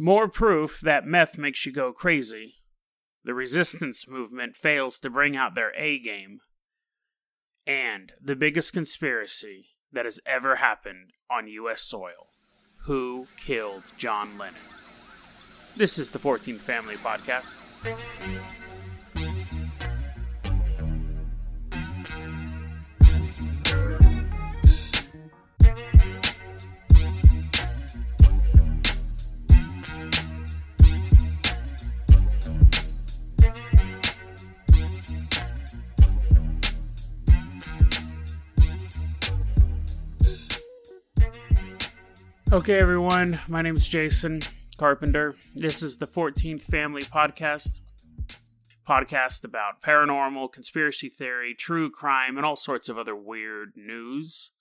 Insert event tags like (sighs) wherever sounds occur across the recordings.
More proof that meth makes you go crazy. The resistance movement fails to bring out their A game. And the biggest conspiracy that has ever happened on U.S. soil. Who killed John Lennon? This is the 14th Family Podcast. Okay, everyone, my name is Jason Carpenter. This is the 14th Family Podcast. Podcast about paranormal, conspiracy theory, true crime, and all sorts of other weird news.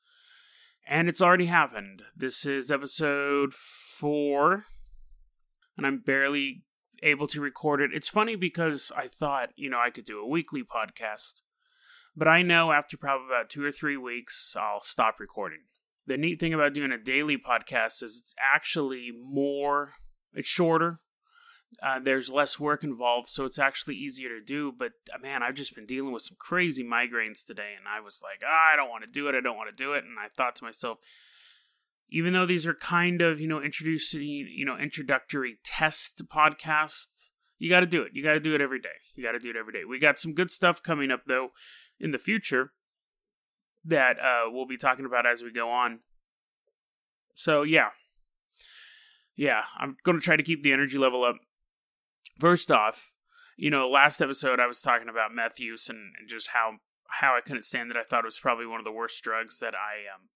And it's already happened. This is episode four, and I'm barely able to record it. It's funny because I thought, you know, I could do a weekly podcast, but I know after probably about two or three weeks, I'll stop recording the neat thing about doing a daily podcast is it's actually more it's shorter. Uh, there's less work involved so it's actually easier to do but uh, man i've just been dealing with some crazy migraines today and i was like oh, i don't want to do it i don't want to do it and i thought to myself even though these are kind of you know introducing you know introductory test podcasts you got to do it. You got to do it every day. You got to do it every day. We got some good stuff coming up though in the future that uh, we'll be talking about as we go on. So, yeah. Yeah, I'm going to try to keep the energy level up. First off, you know, last episode I was talking about meth use and, and just how how I couldn't stand it. I thought it was probably one of the worst drugs that I um,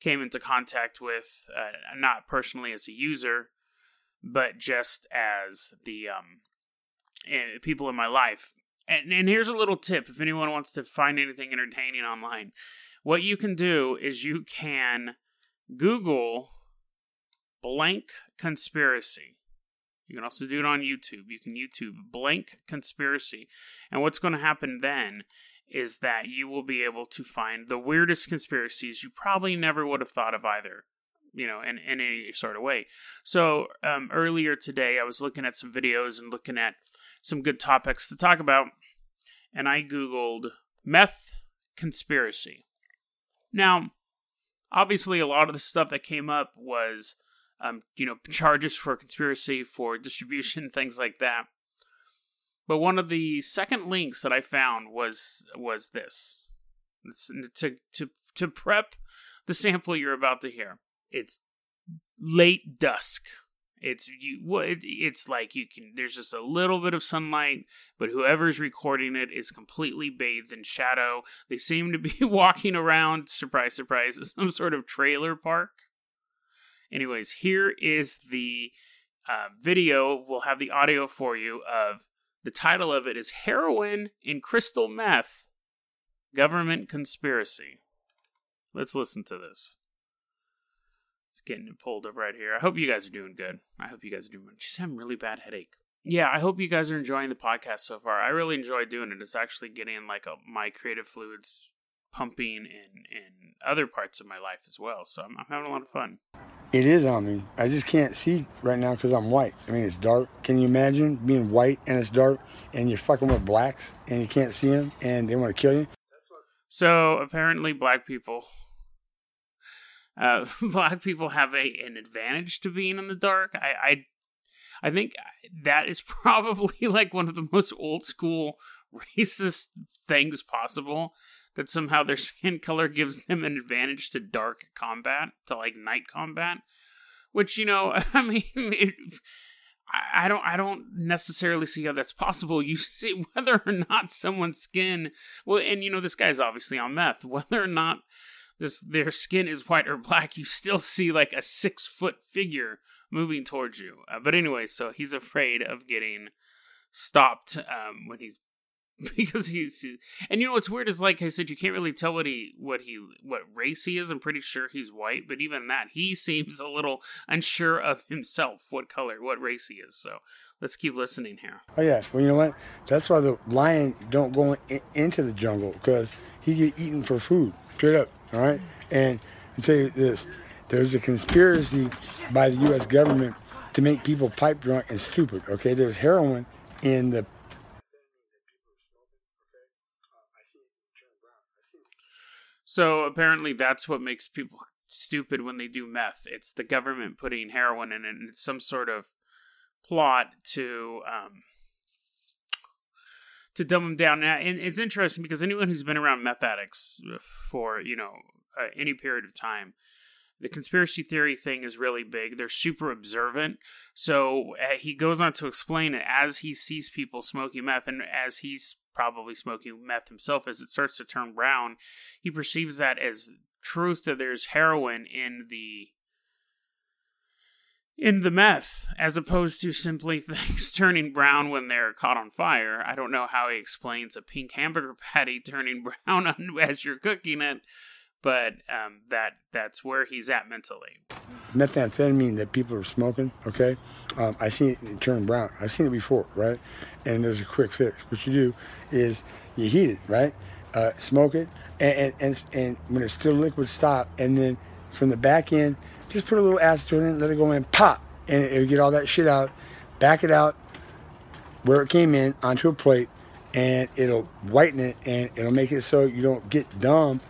came into contact with, uh, not personally as a user, but just as the um, eh, people in my life. And, and here's a little tip if anyone wants to find anything entertaining online what you can do is you can Google blank conspiracy. You can also do it on YouTube. You can YouTube blank conspiracy. And what's going to happen then is that you will be able to find the weirdest conspiracies you probably never would have thought of either, you know, in, in any sort of way. So um, earlier today, I was looking at some videos and looking at some good topics to talk about, and I Googled meth conspiracy. Now, obviously, a lot of the stuff that came up was, um, you know, charges for conspiracy, for (laughs) distribution, things like that. But one of the second links that I found was was this. It's, to to to prep the sample you're about to hear. It's late dusk it's you. It's like you can. There's just a little bit of sunlight, but whoever's recording it is completely bathed in shadow. They seem to be (laughs) walking around. Surprise, surprise! (laughs) Some sort of trailer park. Anyways, here is the uh, video. We'll have the audio for you of the title of it is Heroin in Crystal Meth Government Conspiracy. Let's listen to this. It's getting pulled up right here. I hope you guys are doing good. I hope you guys are doing good. Just having a really bad headache. Yeah, I hope you guys are enjoying the podcast so far. I really enjoy doing it. It's actually getting like a, my creative fluids pumping in in other parts of my life as well. So I'm, I'm having a lot of fun. It is on me. I just can't see right now because I'm white. I mean, it's dark. Can you imagine being white and it's dark and you're fucking with blacks and you can't see them and they want to kill you? So apparently, black people uh, (laughs) black people have a an advantage to being in the dark. I, I I think that is (laughs) probably like one of the most old school (laughs) racist things possible. That somehow their skin color gives them an advantage to dark combat, to like night combat. Which you know, I mean, it, I don't, I don't necessarily see how that's possible. You see whether or not someone's skin, well, and you know, this guy's obviously on meth. Whether or not this their skin is white or black, you still see like a six foot figure moving towards you. Uh, but anyway, so he's afraid of getting stopped um, when he's (laughs) because he's and you know what's weird is like I said you can't really tell what he what he what race he is. I'm pretty sure he's white, but even that he (laughs) seems a little unsure of himself what color what race he is. So let's keep listening here. Oh yeah, well you know what? That's why the lion don't go in, into the jungle because he get eaten for food. Straight up. All right. And I tell you this: there's a conspiracy by the U.S. government to make people pipe drunk and stupid. Okay, there's heroin in the. So apparently, that's what makes people stupid when they do meth. It's the government putting heroin in it, and it's some sort of plot to um, to dumb them down. And it's interesting because anyone who's been around meth addicts for you know uh, any period of time, the conspiracy theory thing is really big. They're super observant. So uh, he goes on to explain it as he sees people smoking meth and as he's probably smoking meth himself, as it starts to turn brown, he perceives that as truth that there's heroin in the in the meth as opposed to simply (laughs) things turning brown when they're caught on fire. I don't know how he explains a pink hamburger patty turning (laughs) brown as you're cooking it, but um, that that's where he's at mentally. Methamphetamine that people are smoking, okay? Um, I seen it turn brown. I've seen it before, right? And there's a quick fix. What you do is you heat it, right? Uh, smoke it, and, and, and when it's still liquid, stop. And then from the back end, just put a little acetone in, it, let it go in, pop, and it'll get all that shit out. Back it out where it came in onto a plate, and it'll whiten it, and it'll make it so you don't get dumb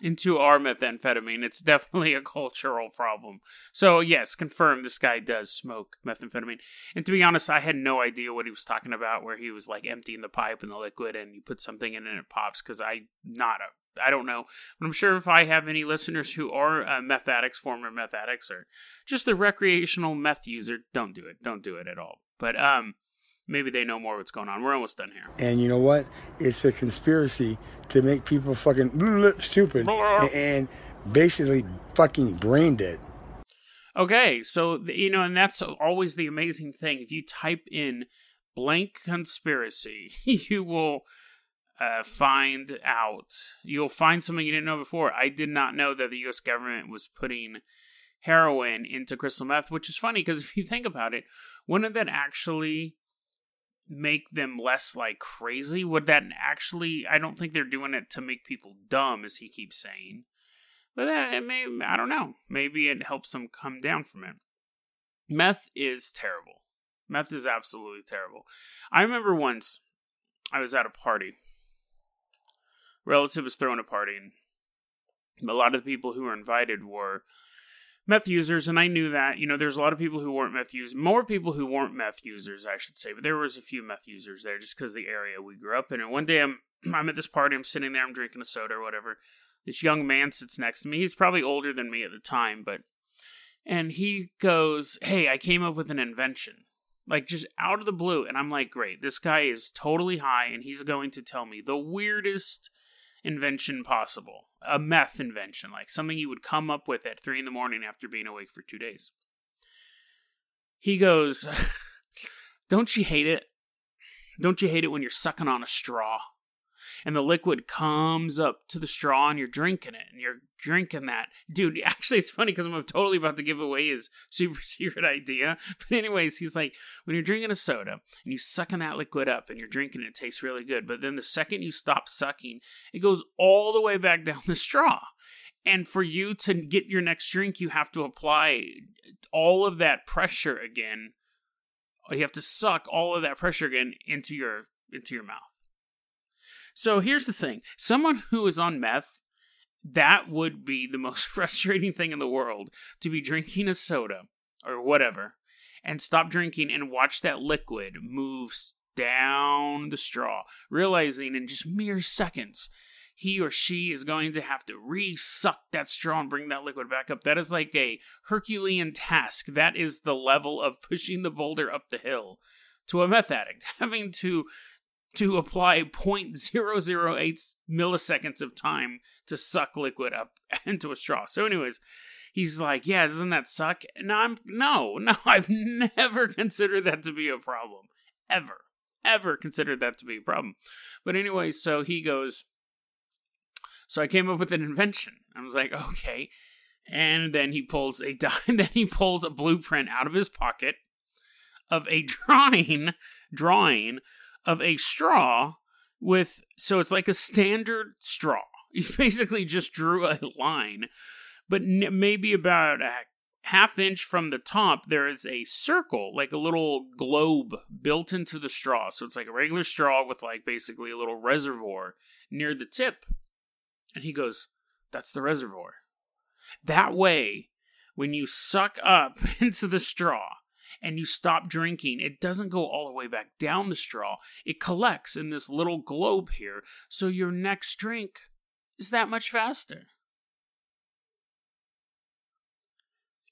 into our methamphetamine. It's definitely a cultural problem. So, yes, confirm this guy does smoke methamphetamine. And to be honest, I had no idea what he was talking about, where he was like emptying the pipe and the liquid and you put something in and it pops, because I not a. I don't know, but I'm sure if I have any listeners who are uh, meth addicts, former meth addicts, or just a recreational meth user, don't do it. Don't do it at all. But um, maybe they know more what's going on. We're almost done here. And you know what? It's a conspiracy to make people fucking (laughs) stupid (laughs) and basically fucking brain dead. Okay, so you know, and that's always the amazing thing. If you type in blank conspiracy, (laughs) you will uh, find out. You'll find something you didn't know before. I did not know that the U.S. government was putting heroin into crystal meth, which is funny because (laughs) if you think about it, wouldn't that actually make them less like crazy? Would that actually? I don't think they're doing it to make people dumb, as he keeps saying. But that, it may, I don't know. Maybe it helps them come down from it. Meth is terrible. Meth is absolutely terrible. I remember once I was at a party. Relative was throwing a party, and a lot of the people who were invited were meth users, and I knew that. You know, there's a lot of people who weren't meth users, more people who weren't meth users, I should say, but there was a few meth users there just because the area we grew up in. And one day I'm (clears throat) I'm at this party, I'm sitting there, I'm drinking a soda or whatever. This young man sits next to me. He's probably older than me at the time, but and he goes, "Hey, I came up with an invention." Like just out of the blue, and I'm like, "Great. This guy is totally high and he's going to tell me the weirdest invention possible a meth invention, like something you would come up with at three in the morning after being awake for two days. He goes, (laughs) Don't you hate it? Don't you hate it when you're sucking on a straw? And the liquid comes up to the straw and you're drinking it and you're drinking that. Dude, (laughs) actually, it's funny because I'm totally about to give away his (laughs) super secret idea. But, anyways, he's like, when you're drinking a soda and you're sucking that liquid up and you're drinking it, it tastes really good. But then the second you stop sucking, it goes all the way back (laughs) down the straw. And for you to get your next drink, you have to apply all of that pressure again. You have to suck all of that pressure again into your into your mouth. So here's the thing someone who is on meth, that would be the (laughs) most frustrating thing in the world to be drinking a soda or whatever and stop drinking and watch that liquid move down the straw, realizing in just mere seconds he or she is going to have to re-suck that straw and bring that liquid back up. That is like a Herculean task. That is the level of pushing the boulder up the hill to a meth addict, (laughs) having to to apply 0.008 milliseconds of time to suck liquid up (laughs) into a straw. So, anyways, he's like, "Yeah, doesn't that suck?" No, I'm no, no. (laughs) I've never considered that to be a problem, ever, ever considered that to be a problem. But anyway, so he goes. So I came up with an invention. I was like, okay, and then he pulls a (laughs) then he pulls a blueprint out of his pocket of a drawing drawing of a straw with so it's like a standard straw. (laughs) You basically just drew a line, but maybe about a half inch from the top, there is a circle, like a little globe built into the straw. So it's like a regular straw with like basically a little reservoir near the tip. And he goes, That's the reservoir. That way, when you suck up (laughs) into the straw and you stop drinking, it doesn't go all the way back down the straw. It collects in this little globe here. So your next drink is that much faster.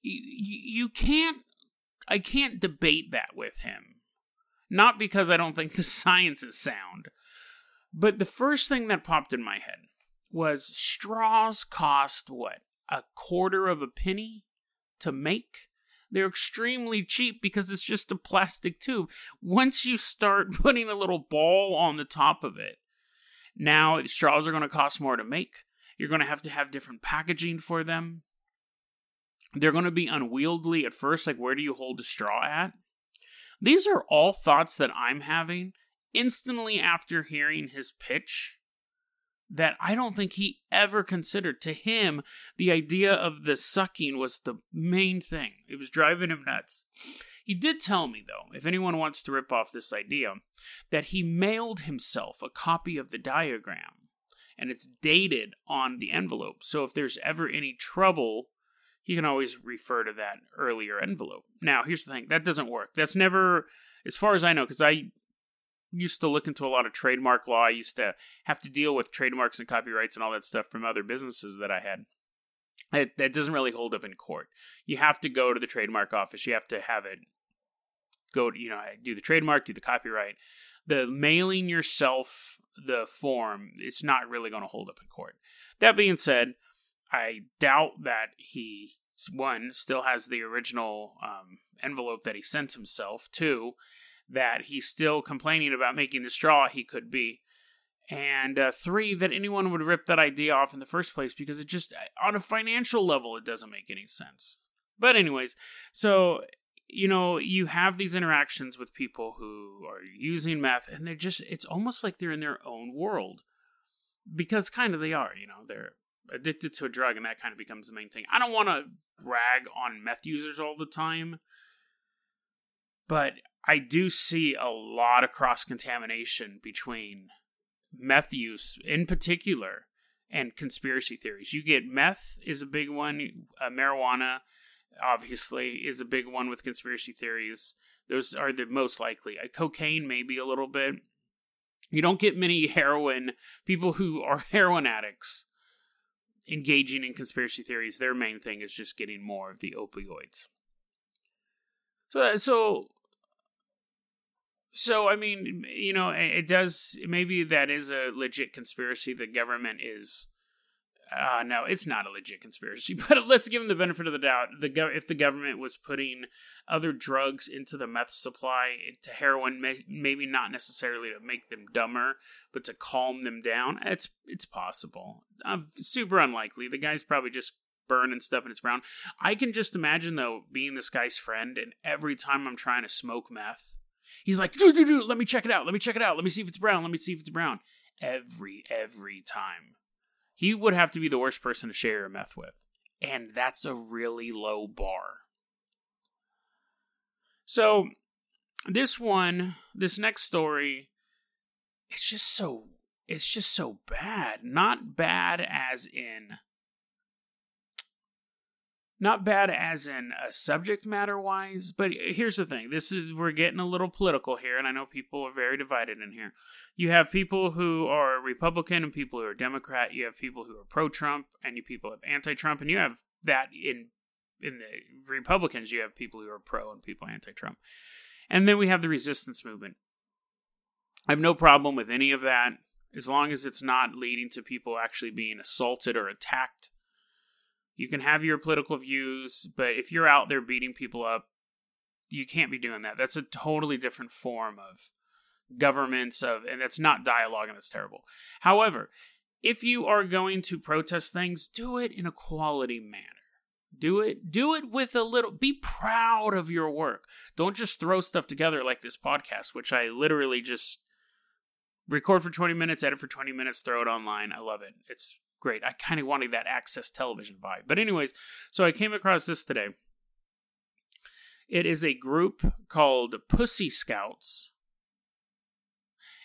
You, you can't, I can't debate that with him. Not because I don't think the (laughs) science is sound, but the first thing that popped in my head was straws cost what? A quarter of a penny to make? They're extremely cheap because it's just a plastic tube. Once you start (laughs) putting a little ball on the top of it, now straws are going to cost more to make. You're going to have to have different packaging for them. They're going to be unwieldy at first. Like, where do you hold a straw at? These are all thoughts that I'm having instantly after hearing his pitch that I don't think he ever considered. To him, the idea of the sucking was the main thing. It was driving him nuts. He did tell me, though, if anyone wants to rip off this idea, that he mailed himself a copy of the diagram and it's dated on the envelope. So if there's ever any trouble, he can always refer to that earlier envelope. Now, here's the thing that doesn't work. That's never, as far as I know, because I used to look into a lot of trademark law. I used to have to deal with trademarks and copyrights and all that stuff from other businesses that I had. It, that doesn't really hold up in court. You have to go to the trademark office. You have to have it go you know, do the trademark, do the copyright. The mailing yourself the form, it's not really going to hold up in court. That being said, I doubt that he, one, still has the original um, envelope that he sent himself. Two, that he's still complaining about making the straw he could be. And uh, three, that anyone would rip that idea off in the first place because it just, on a financial level, it doesn't make any sense. But, anyways, so, you know, you have these interactions with people who are using meth, and they're just, it's almost like they're in their own world. Because kind of they are, you know, they're addicted to a drug, and that kind of becomes the main thing. I don't want to rag on meth users all the time, but I do see a lot of cross contamination between meth use in particular and conspiracy theories. You get meth is a big one, uh, marijuana obviously is a big one with conspiracy theories. Those are the most likely. Uh, cocaine maybe a little bit. You don't get many heroin people who are (laughs) heroin addicts engaging in conspiracy theories. Their main thing is just getting more of the opioids. So uh, so so I mean, you know, it does. Maybe that is a legit conspiracy. The government is. Uh, no, it's not a legit conspiracy. (laughs) But let's give them the benefit of the doubt. The go- if the government was putting other drugs into the meth supply to heroin, may- maybe not necessarily to make them dumber, but to calm them down, it's it's possible. Uh, super unlikely. The guy's probably just burning stuff and it's brown. I can just imagine though being this guy's friend, and every time I'm trying to smoke meth He's like, let me check it out. Let me check it out. Let me see if it's brown. Let me see if it's brown. Every, every time. He would have to be the worst person to share a meth with. And that's a really low bar. So, this one, this next story, it's just so, it's just so bad. Not bad as in not bad as in a subject matter wise, but here's the thing. This is we're getting a little political here, and I know people are very divided in here. You have people who are Republican and people who are Democrat. You have people who are pro Trump and you people have anti Trump, and you have that in in the Republicans, you have people who are pro and people anti Trump. And then we have the resistance movement. I have no problem with any of that as long as it's not leading to people actually being assaulted or attacked you can have your political views, but if you're out there beating people up, you can't be doing that. That's a totally different form of governments of and that's not dialogue and that's terrible. However, if you are going to protest things, do it in a quality manner. Do it do it with a little be proud of your work. Don't just throw stuff together like this podcast, which I literally just record for 20 minutes, edit for 20 minutes, throw it online. I love it. It's great. I kind of wanted that access television vibe. But anyways, so I came across this today. It is a group called Pussy Scouts.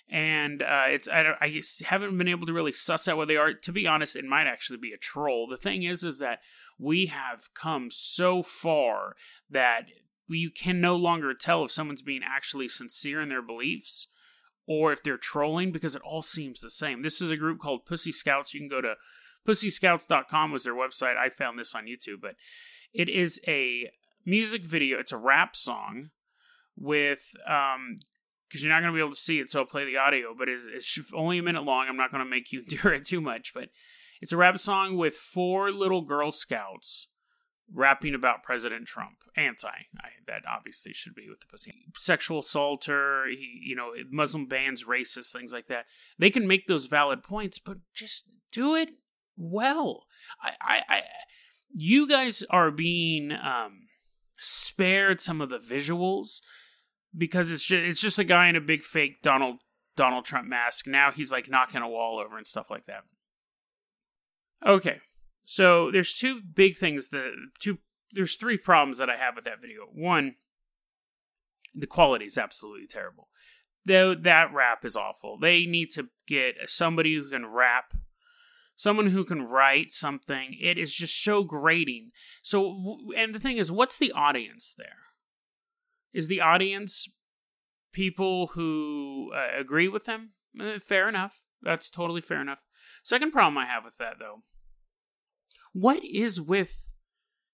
And uh, it's I, don't, I haven't been able to really suss out what they are. To be honest, it might actually be a troll. The thing is, is that we have come so far that you can no longer tell if someone's being actually sincere in their beliefs or if they're trolling because it all seems the same. This is a group called Pussy Scouts. You can go to pussyscouts.com was their website. I found this on YouTube, but it is a music video. It's a rap song with um because you're not going to be able to see it, so I'll play the audio. But it's, it's only a minute long. I'm not going to make you (laughs) endure it too much. But it's a rap song with four little Girl Scouts rapping about President Trump. Anti. I, that obviously should be with the pussy. Sexual assaulter, he, you know, Muslim bans, racist, things like that. They can make those valid points, but just do it well. I, I, I you guys are being um, spared some of the visuals because it's just it's just a guy in a big fake Donald Donald Trump mask. Now he's like knocking a wall over and stuff like that. Okay, so there's two big things that two there's three problems that I have with that video. One, the quality is absolutely terrible. Though that rap is awful. They need to get somebody who can rap someone who can write something. It is just so grating. So, and the thing is, what's the audience there? Is the audience people who uh, agree with them? Eh, fair enough. That's totally fair enough. Second problem I have with that, though, what is with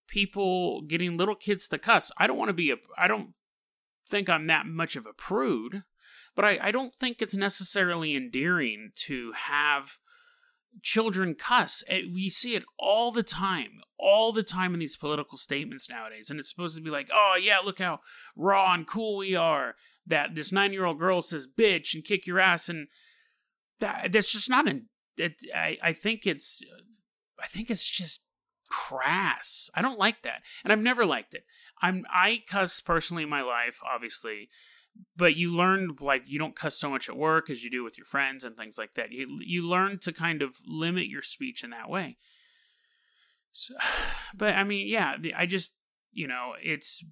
people getting little kids to cuss? I don't want to be a. I don't think I'm that much of a prude, but I, I don't think it's necessarily endearing to have children cuss. Eh, we see it all the time, all the time in these political statements nowadays. And it's supposed to be like, oh, yeah, look how raw and cool we are. That this nine year old girl says bitch and kick your ass. And that, that's just not an. It, I, I think it's. I think it's just crass. I don't like that. And I've never liked it. I'm I cuss personally in my life, obviously but you learn like you don't cuss so much at work as you do with your friends and things like that. You you learn to kind of limit your speech in that way. So, (sighs) but I mean, yeah, I just you know it's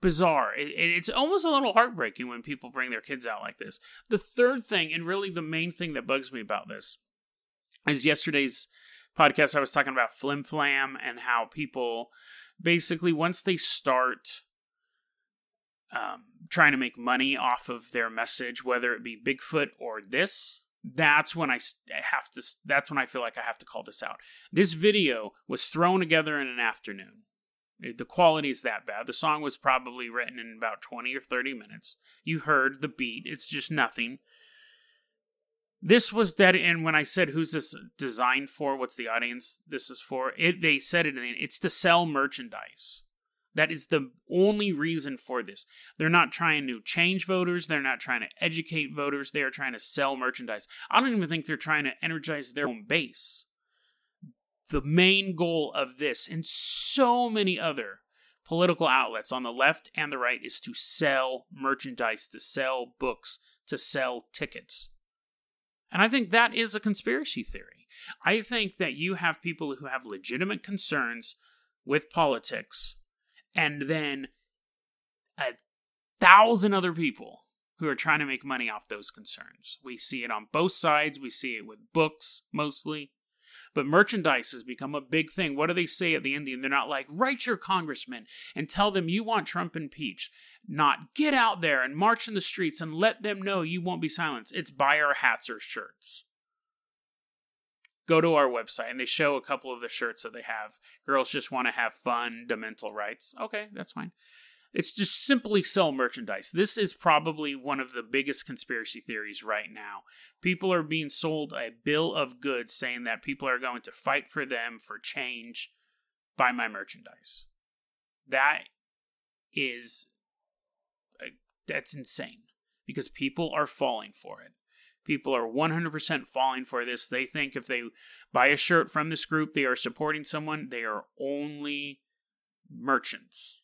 bizarre. It, it's almost a little heartbreaking when people bring their kids out like this. The third thing, and really the main thing that bugs me about this, is yesterday's podcast. I was talking about flim flam and how people basically once they start um, trying to make money off of their message, whether it be Bigfoot or this, that's when I have to. That's when I feel like I have to call this out. This video was thrown together in an afternoon. The quality is that bad. The song was probably written in about 20 or 30 minutes. You heard the beat, it's just nothing. This was dead, and when I said, Who's this designed for? What's the audience this is for? It, they said it, it's to sell merchandise. That is the only reason for this. They're not trying to change voters. They're not trying to educate voters. They are trying to sell merchandise. I don't even think they're trying to energize their own base. The main goal of this and so many other political outlets on the left and the right is to sell merchandise, to sell books, to sell tickets. And I think that is a conspiracy theory. I think that you have people who have legitimate concerns with politics and then a thousand other people who are trying to make money off those concerns. We see it on both sides. We see it with books mostly. But merchandise has become a big thing. What do they say at the end? They're not like, write your congressman and tell them you want Trump impeached. Not get out there and march in the streets and let them know you won't be silenced. It's buy our hats or shirts go to our website and they show a couple of the shirts that they have. Girls just want to have fun, demental rights. Okay, that's fine. It's just simply sell merchandise. This is probably one of the biggest conspiracy theories right now. People are being sold a bill of goods saying that people are going to fight for them for change buy my merchandise. That is that's insane because people are falling for it. People are 100% falling for this. They think if they buy a shirt from this group, they are supporting someone. They are only merchants.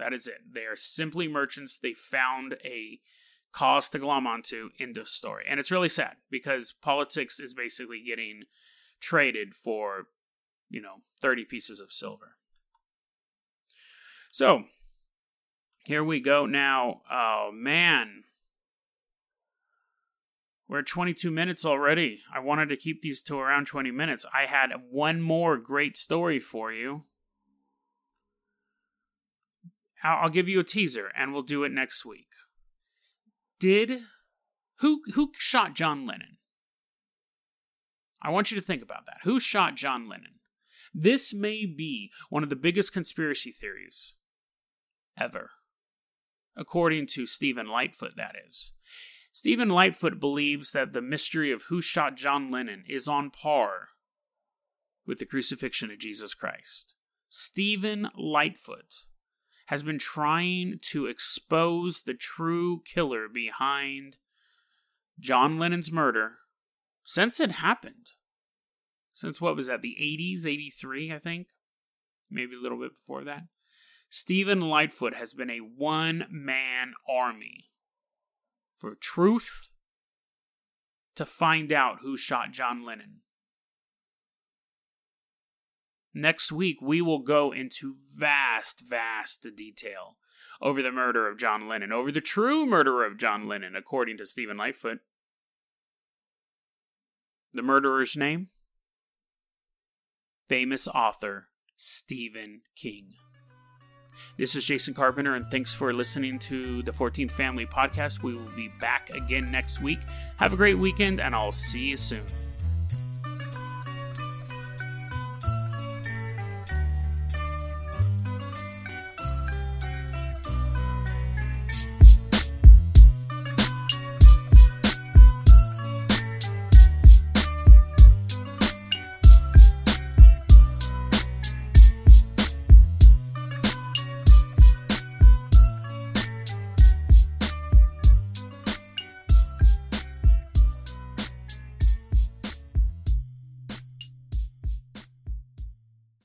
That is it. They are simply merchants. They found a cause to glom onto in the story. And it's really sad because politics is basically getting traded for, you know, 30 pieces of silver. So, Here we go now. Oh, man. We're at 22 minutes already. I wanted to keep these to around 20 minutes. I had one more great story for you. I'll give you a teaser and we'll do it next week. Did who who shot John Lennon? I want you to think about that. Who shot John Lennon? This may be one of the biggest conspiracy theories ever. According to Stephen Lightfoot, that is. Stephen Lightfoot believes that the mystery of who shot John Lennon is on par with the crucifixion of Jesus Christ. Stephen Lightfoot has been trying to expose the true killer behind John Lennon's murder since it happened. Since what was that, the 80s, 83, I think? Maybe a little bit before that. Stephen Lightfoot has been a one man army for truth to find out who shot John Lennon. Next week, we will go into vast, vast detail over the murder of John Lennon, over the true murder of John Lennon, according to Stephen Lightfoot. The murderer's name? Famous author Stephen King. This is Jason Carpenter, and thanks for listening to the 14th Family Podcast. We will be back again next week. Have a great weekend, and I'll see you soon.